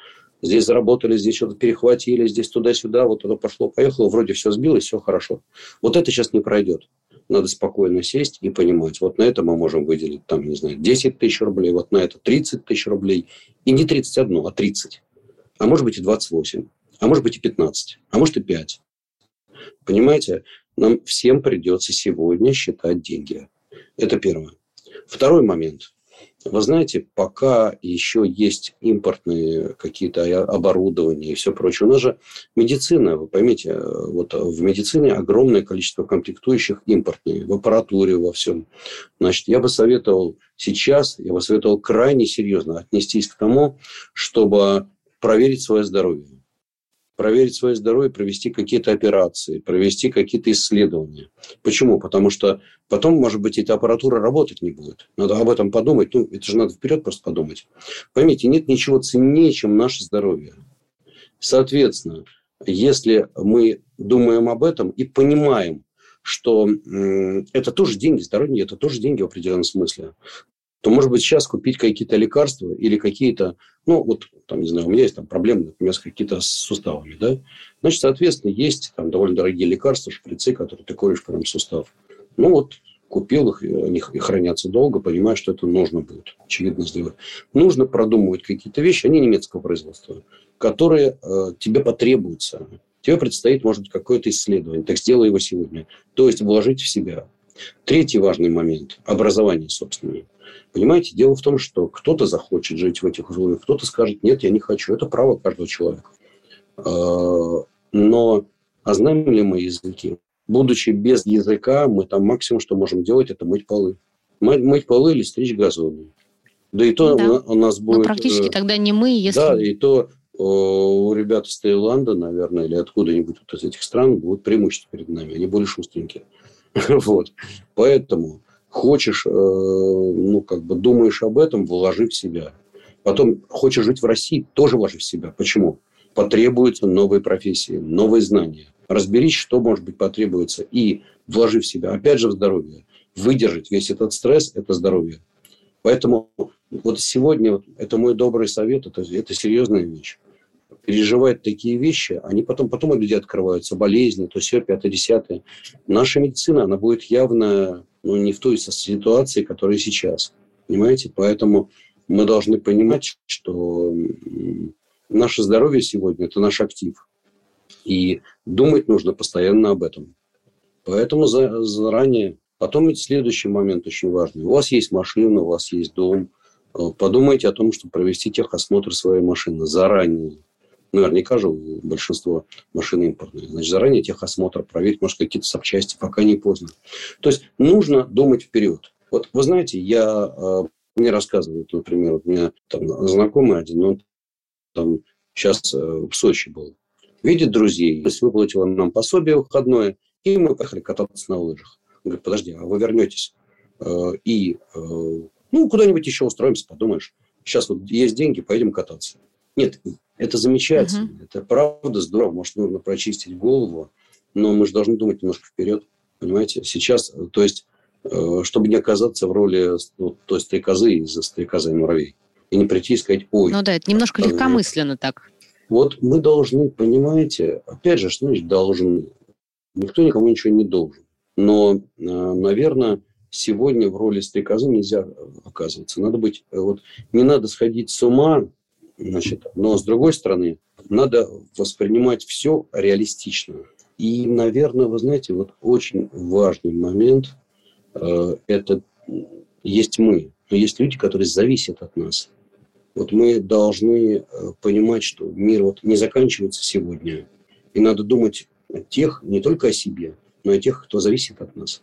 Здесь заработали, здесь что-то перехватили, здесь туда-сюда, вот это пошло-поехало, вроде все сбилось, все хорошо. Вот это сейчас не пройдет. Надо спокойно сесть и понимать, вот на это мы можем выделить, там, не знаю, 10 тысяч рублей, вот на это 30 тысяч рублей. И не 31, а 30 а может быть и 28, а может быть и 15, а может и 5. Понимаете, нам всем придется сегодня считать деньги. Это первое. Второй момент. Вы знаете, пока еще есть импортные какие-то оборудования и все прочее, у нас же медицина, вы поймите, вот в медицине огромное количество комплектующих импортные, в аппаратуре, во всем. Значит, я бы советовал сейчас, я бы советовал крайне серьезно отнестись к тому, чтобы проверить свое здоровье. Проверить свое здоровье, провести какие-то операции, провести какие-то исследования. Почему? Потому что потом, может быть, эта аппаратура работать не будет. Надо об этом подумать. Ну, это же надо вперед просто подумать. Поймите, нет ничего ценнее, чем наше здоровье. Соответственно, если мы думаем об этом и понимаем, что это тоже деньги, здоровье – это тоже деньги в определенном смысле то, может быть, сейчас купить какие-то лекарства или какие-то, ну, вот, там, не знаю, у меня есть там проблемы, например, какие-то с суставами, да, значит, соответственно, есть там довольно дорогие лекарства, шприцы, которые ты колешь прям в сустав. Ну, вот, купил их, они хранятся долго, понимаю, что это нужно будет, очевидно, сделать. Нужно продумывать какие-то вещи, они немецкого производства, которые э, тебе потребуются. Тебе предстоит, может быть, какое-то исследование. Так сделай его сегодня. То есть вложить в себя. Третий важный момент – образование собственное. Понимаете, дело в том, что кто-то захочет жить в этих условиях, кто-то скажет, нет, я не хочу. Это право каждого человека. А, но а знаем ли мы языки? Будучи без языка, мы там максимум, что можем делать, это мыть полы. Мыть полы или стричь газоны. Да и то да. у нас будет... Ну, практически э, тогда не мы, если... Да, и то у ребят из Таиланда, наверное, или откуда-нибудь вот из этих стран будут преимущества перед нами. Они более шустренькие. Вот. Поэтому хочешь, э, ну, как бы думаешь об этом, вложи в себя. Потом хочешь жить в России, тоже вложи в себя. Почему? Потребуются новые профессии, новые знания. Разберись, что, может быть, потребуется, и вложи в себя. Опять же, в здоровье. Выдержать весь этот стресс – это здоровье. Поэтому вот сегодня это мой добрый совет, это, это серьезная вещь. Переживать такие вещи, они потом, потом у людей открываются, болезни, то все, пятое, десятое. Наша медицина, она будет явно но не в той ситуации, которая сейчас. Понимаете? Поэтому мы должны понимать, что наше здоровье сегодня – это наш актив. И думать нужно постоянно об этом. Поэтому заранее. Потом следующий момент очень важный. У вас есть машина, у вас есть дом. Подумайте о том, чтобы провести техосмотр своей машины заранее наверняка же большинство машин импортные. Значит, заранее техосмотр проверить, может, какие-то запчасти, пока не поздно. То есть, нужно думать вперед. Вот вы знаете, я, а, мне рассказывают, например, вот у меня там знакомый один, он там сейчас э, в Сочи был. Видит друзей, то есть выплатила нам пособие выходное, и мы поехали кататься на лыжах. Он говорит, подожди, а вы вернетесь э, и э, ну, куда-нибудь еще устроимся, подумаешь. Сейчас вот есть деньги, поедем кататься. Нет, это замечательно, угу. это правда здорово. Может, нужно прочистить голову, но мы же должны думать немножко вперед. Понимаете? Сейчас, то есть, э, чтобы не оказаться в роли ну, той стрекозы из-за стрекозы и муравей. И не прийти и сказать, ой. Ну да, это немножко а, легкомысленно так. Вот мы должны, понимаете, опять же, что значит должны? Никто никому ничего не должен. Но, э, наверное, сегодня в роли стрекозы нельзя оказываться. Надо быть, вот, не надо сходить с ума, значит, но с другой стороны, надо воспринимать все реалистично. И, наверное, вы знаете, вот очень важный момент э, – это есть мы, но есть люди, которые зависят от нас. Вот мы должны э, понимать, что мир вот не заканчивается сегодня. И надо думать о тех, не только о себе, но и о тех, кто зависит от нас.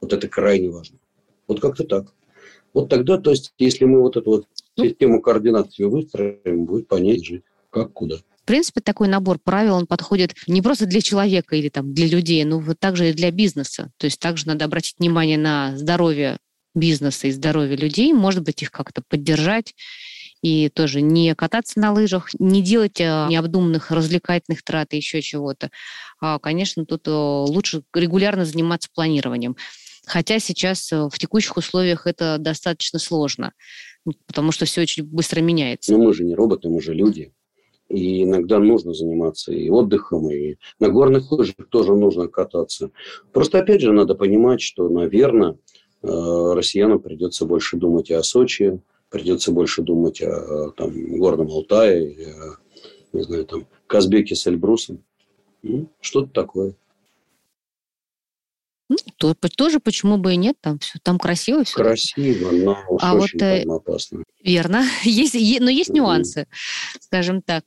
Вот это крайне важно. Вот как-то так. Вот тогда, то есть, если мы вот эту вот. Систему координат себе выстроим, будет понять жить, как, куда. В принципе, такой набор правил, он подходит не просто для человека или там для людей, но вот также и для бизнеса. То есть также надо обратить внимание на здоровье бизнеса и здоровье людей, может быть, их как-то поддержать и тоже не кататься на лыжах, не делать э, необдуманных развлекательных трат и еще чего-то. А, конечно, тут э, лучше регулярно заниматься планированием. Хотя сейчас э, в текущих условиях это достаточно сложно, потому что все очень быстро меняется. Но мы же не роботы, мы же люди. И иногда нужно заниматься и отдыхом, и на горных лыжах тоже нужно кататься. Просто, опять же, надо понимать, что, наверное, россиянам придется больше думать и о Сочи, придется больше думать о там, Горном Алтае, о, не знаю, там, Казбеке с Эльбрусом. Ну, что-то такое. То, тоже почему бы и нет, там все там красиво все. Красиво, но уж а очень вот, э, там опасно. Верно, есть, но есть нюансы, mm-hmm. скажем так.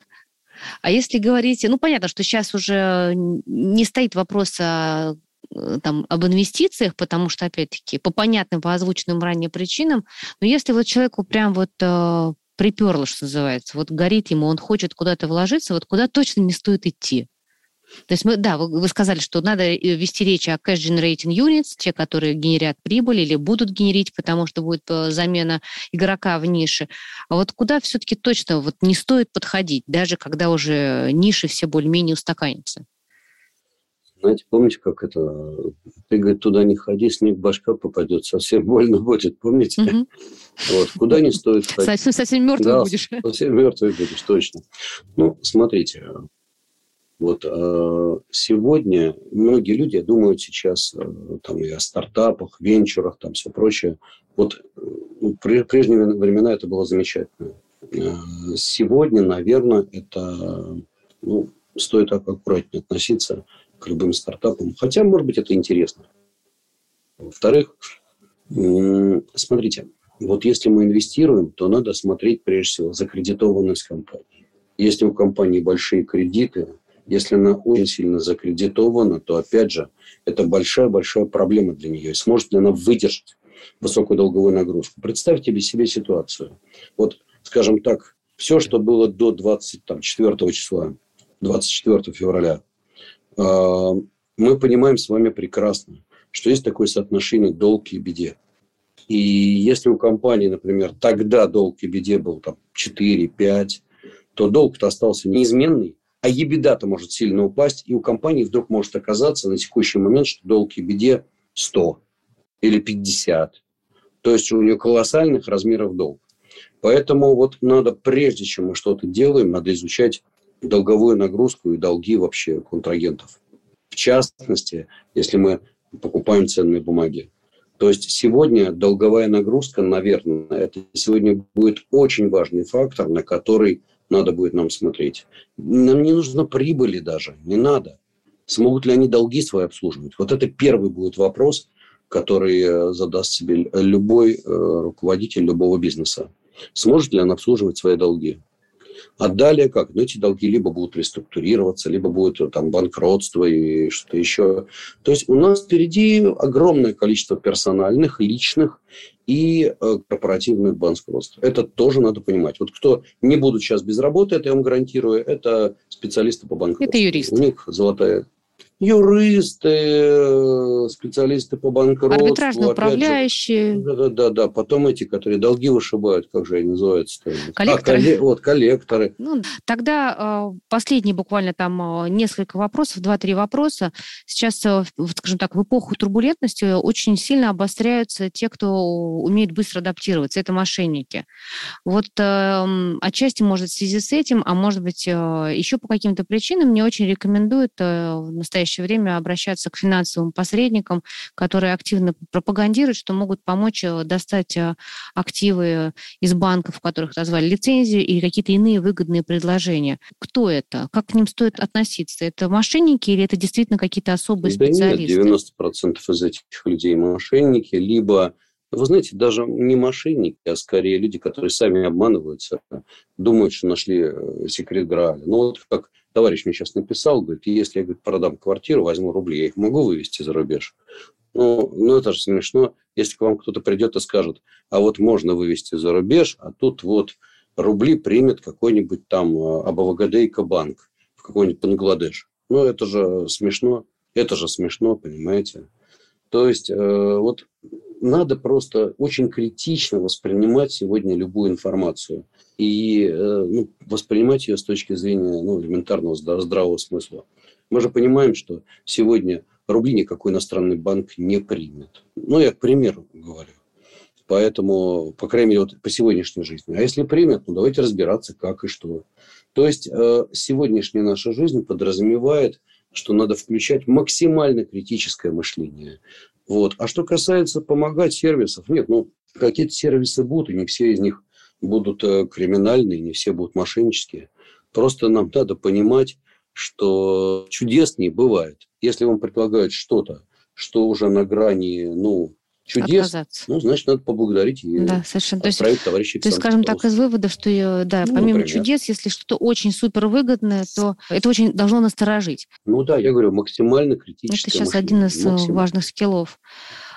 А если говорить, ну понятно, что сейчас уже не стоит вопрос о Э, там, об инвестициях, потому что, опять-таки, по понятным, по озвученным ранее причинам, но если вот человеку прям вот э, приперло, что называется, вот горит ему, он хочет куда-то вложиться, вот куда точно не стоит идти. То есть мы, да, вы, вы сказали, что надо э, вести речь о cash generating units, те, которые генерят прибыль или будут генерить, потому что будет э, замена игрока в нише. А вот куда все-таки точно вот не стоит подходить, даже когда уже ниши все более-менее устаканятся? Знаете, помните, как это? Ты, говорит, туда не ходи, снег башка попадет, совсем больно будет, помните? Угу. Вот, куда не стоит ходить. Совсем, совсем мертвый да, будешь. совсем мертвый будешь, точно. Ну, смотрите, вот э, сегодня многие люди думают сейчас э, там и о стартапах, венчурах, там все прочее. Вот ну, при прежние времена это было замечательно. Э, сегодня, наверное, это ну, стоит так аккуратнее относиться к любым стартапам. Хотя, может быть, это интересно. Во-вторых, смотрите, вот если мы инвестируем, то надо смотреть прежде всего закредитованность компании. Если у компании большие кредиты, если она очень сильно закредитована, то, опять же, это большая-большая проблема для нее. сможет ли она выдержать высокую долговую нагрузку? Представьте себе, себе ситуацию. Вот, скажем так, все, что было до 24 числа, 24 февраля а, мы понимаем с вами прекрасно, что есть такое соотношение долг и беде. И если у компании, например, тогда долг и беде был там 4-5, то долг-то остался неизменный, а ебеда-то может сильно упасть, и у компании вдруг может оказаться на текущий момент, что долг и беде 100 или 50. То есть у нее колоссальных размеров долг. Поэтому вот надо, прежде чем мы что-то делаем, надо изучать долговую нагрузку и долги вообще контрагентов. В частности, если мы покупаем ценные бумаги. То есть сегодня долговая нагрузка, наверное, это сегодня будет очень важный фактор, на который надо будет нам смотреть. Нам не нужно прибыли даже, не надо. Смогут ли они долги свои обслуживать? Вот это первый будет вопрос, который э, задаст себе любой э, руководитель любого бизнеса. Сможет ли он обслуживать свои долги? А далее как? Ну, эти долги либо будут реструктурироваться, либо будет э, там банкротство и что-то еще. То есть у нас впереди огромное количество персональных, личных и э, корпоративных банкротств. Это тоже надо понимать. Вот кто не будут сейчас без работы, это я вам гарантирую, это специалисты по банкротству. Это юристы. У них золотая юристы, специалисты по банкротству. Арбитражные управляющие. Да, да, да, да. Потом эти, которые долги вышибают, как же они называются? Коллекторы. А, колле... Вот, коллекторы. Ну, тогда э, последние буквально там э, несколько вопросов, два-три вопроса. Сейчас, э, скажем так, в эпоху турбулентности очень сильно обостряются те, кто умеет быстро адаптироваться. Это мошенники. Вот э, отчасти, может, в связи с этим, а может быть, э, еще по каким-то причинам мне очень рекомендуют э, в настоящее настоящее время обращаться к финансовым посредникам, которые активно пропагандируют, что могут помочь э, достать э, активы из банков, в которых назвали лицензию, или какие-то иные выгодные предложения. Кто это? Как к ним стоит относиться? Это мошенники или это действительно какие-то особые да специалисты? Нет, 90% из этих людей мошенники, либо вы знаете, даже не мошенники, а скорее люди, которые сами обманываются, думают, что нашли э, секрет Грааля. Ну, вот как товарищ мне сейчас написал, говорит, если я говорит, продам квартиру, возьму рубли, я их могу вывести за рубеж? Ну, ну, это же смешно, если к вам кто-то придет и скажет, а вот можно вывести за рубеж, а тут вот рубли примет какой-нибудь там э, Абавагадейка банк в какой-нибудь Бангладеш. Ну, это же смешно. Это же смешно, понимаете? То есть, э, вот надо просто очень критично воспринимать сегодня любую информацию и э, ну, воспринимать ее с точки зрения ну, элементарного здравого смысла. Мы же понимаем, что сегодня рубли никакой иностранный банк не примет. Ну, я к примеру говорю. Поэтому, по крайней мере, вот по сегодняшней жизни. А если примет, ну давайте разбираться, как и что. То есть э, сегодняшняя наша жизнь подразумевает, что надо включать максимально критическое мышление. Вот. А что касается помогать сервисов, нет, ну, какие-то сервисы будут, и не все из них будут э, криминальные, не все будут мошеннические. Просто нам надо понимать, что чудеснее бывает. Если вам предлагают что-то, что уже на грани, ну, чудес, Отказаться. ну, значит, надо поблагодарить и да, совершенно. То есть, товарища То есть, скажем так, из вывода, что, да, ну, помимо например. чудес, если что-то очень супер выгодное, то это очень должно насторожить. Ну да, я говорю, максимально критическое Это сейчас мышление. один из э, максимально. важных скиллов.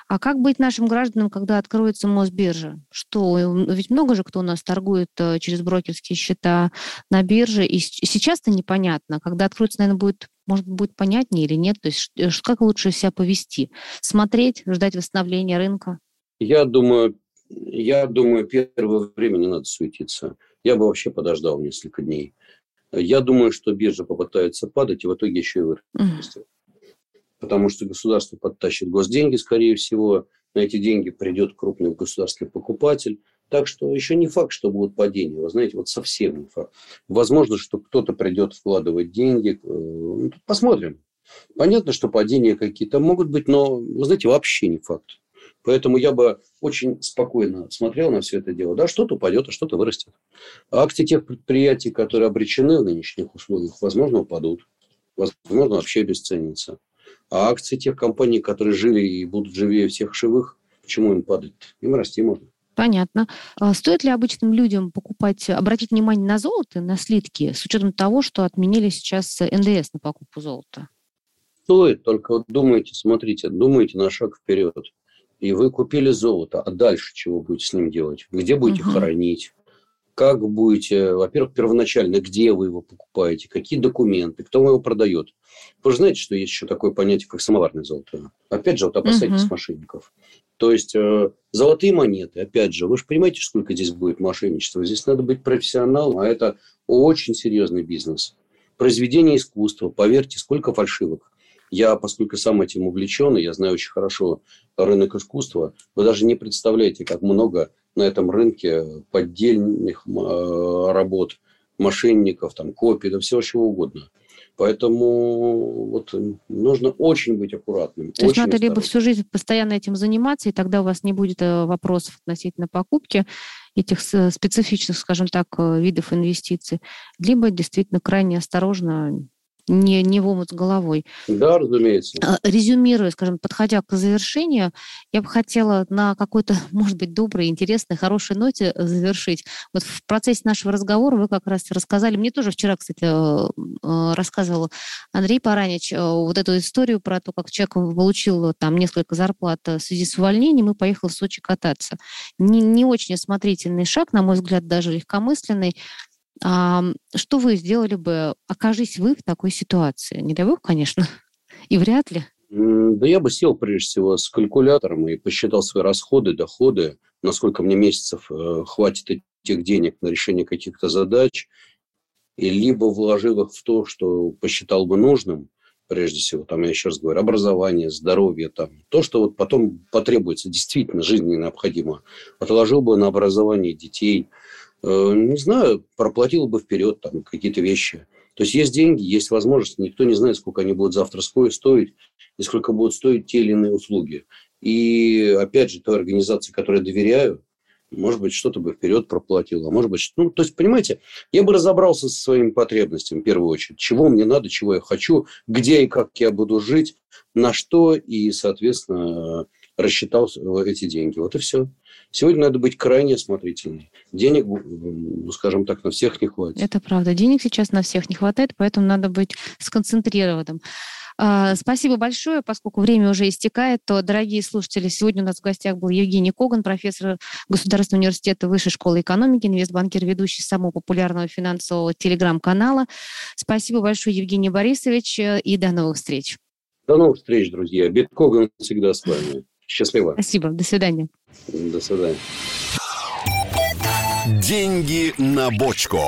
А как быть нашим гражданам, когда откроется Мосбиржа? Что, ведь много же кто у нас торгует э, через брокерские счета на бирже, и сейчас-то непонятно. Когда откроется, наверное, будет, может, будет понятнее или нет? То есть э, как лучше себя повести? Смотреть, ждать восстановления рынка? Я думаю, я думаю, первое время не надо суетиться. Я бы вообще подождал несколько дней. Я думаю, что биржа попытается падать, и в итоге еще и вырастет. Mm потому что государство подтащит госденьги, скорее всего, на эти деньги придет крупный государственный покупатель. Так что еще не факт, что будут падения. Вы знаете, вот совсем не факт. Возможно, что кто-то придет вкладывать деньги. Э, ну, посмотрим. Понятно, что падения какие-то могут быть, но, вы знаете, вообще не факт. Поэтому я бы очень спокойно смотрел на все это дело. Да, что-то упадет, а что-то вырастет. А акции тех предприятий, которые обречены в нынешних условиях, возможно, упадут. Возможно, вообще обесценятся. А акции тех компаний, которые жили и будут живее всех живых, почему им падать? Им расти можно. Понятно. А стоит ли обычным людям покупать, обратить внимание на золото, на слитки, с учетом того, что отменили сейчас НДС на покупку золота? Стоит, только вот думайте, смотрите, думайте на шаг вперед. И вы купили золото, а дальше чего будете с ним делать? Где будете угу. хоронить? как будете, во-первых, первоначально, где вы его покупаете, какие документы, кто его продает. Вы же знаете, что есть еще такое понятие, как самоварное золото. Опять же, вот опасайтесь угу. мошенников. То есть э, золотые монеты, опять же, вы же понимаете, сколько здесь будет мошенничества. Здесь надо быть профессионалом, а это очень серьезный бизнес. Произведение искусства, поверьте, сколько фальшивок. Я, поскольку сам этим увлечен, и я знаю очень хорошо рынок искусства, вы даже не представляете, как много на этом рынке поддельных э, работ, мошенников, там, копий, да всего чего угодно. Поэтому вот нужно очень быть аккуратным. То есть надо либо всю жизнь постоянно этим заниматься, и тогда у вас не будет э, вопросов относительно покупки этих специфичных, скажем так, э, видов инвестиций, либо действительно крайне осторожно не, не в омут с головой. Да, разумеется. А, резюмируя, скажем, подходя к завершению, я бы хотела на какой-то, может быть, доброй, интересной, хорошей ноте завершить. Вот в процессе нашего разговора вы как раз рассказали, мне тоже вчера, кстати, э, э, рассказывал Андрей Паранич э, вот эту историю про то, как человек получил там несколько зарплат в связи с увольнением и поехал в Сочи кататься. Не, не очень осмотрительный шаг, на мой взгляд, даже легкомысленный. Что вы сделали бы, окажись вы в такой ситуации? Не дай бог, конечно, и вряд ли. Да я бы сел прежде всего с калькулятором и посчитал свои расходы, доходы, насколько мне месяцев э, хватит этих денег на решение каких-то задач, и либо вложил их в то, что посчитал бы нужным, прежде всего, там, я еще раз говорю, образование, здоровье, там, то, что вот потом потребуется, действительно жизненно необходимо, отложил бы на образование детей – не знаю, проплатил бы вперед там какие-то вещи. То есть есть деньги, есть возможности, никто не знает, сколько они будут завтра стоить и сколько будут стоить те или иные услуги. И опять же, той организации, которой я доверяю, может быть, что-то бы вперед проплатил, а может быть, ну, то есть, понимаете, я бы разобрался со своими потребностями в первую очередь. Чего мне надо, чего я хочу, где и как я буду жить, на что, и, соответственно, рассчитал эти деньги. Вот и все. Сегодня надо быть крайне осмотрительным. Денег, ну, скажем так, на всех не хватит. Это правда. Денег сейчас на всех не хватает, поэтому надо быть сконцентрированным. А, спасибо большое. Поскольку время уже истекает, то, дорогие слушатели, сегодня у нас в гостях был Евгений Коган, профессор Государственного университета Высшей школы экономики, инвестбанкир, ведущий самого популярного финансового телеграм-канала. Спасибо большое, Евгений Борисович, и до новых встреч. До новых встреч, друзья. Биткоган всегда с вами. Счастливо. Спасибо. До свидания. До свидания. Деньги на бочку.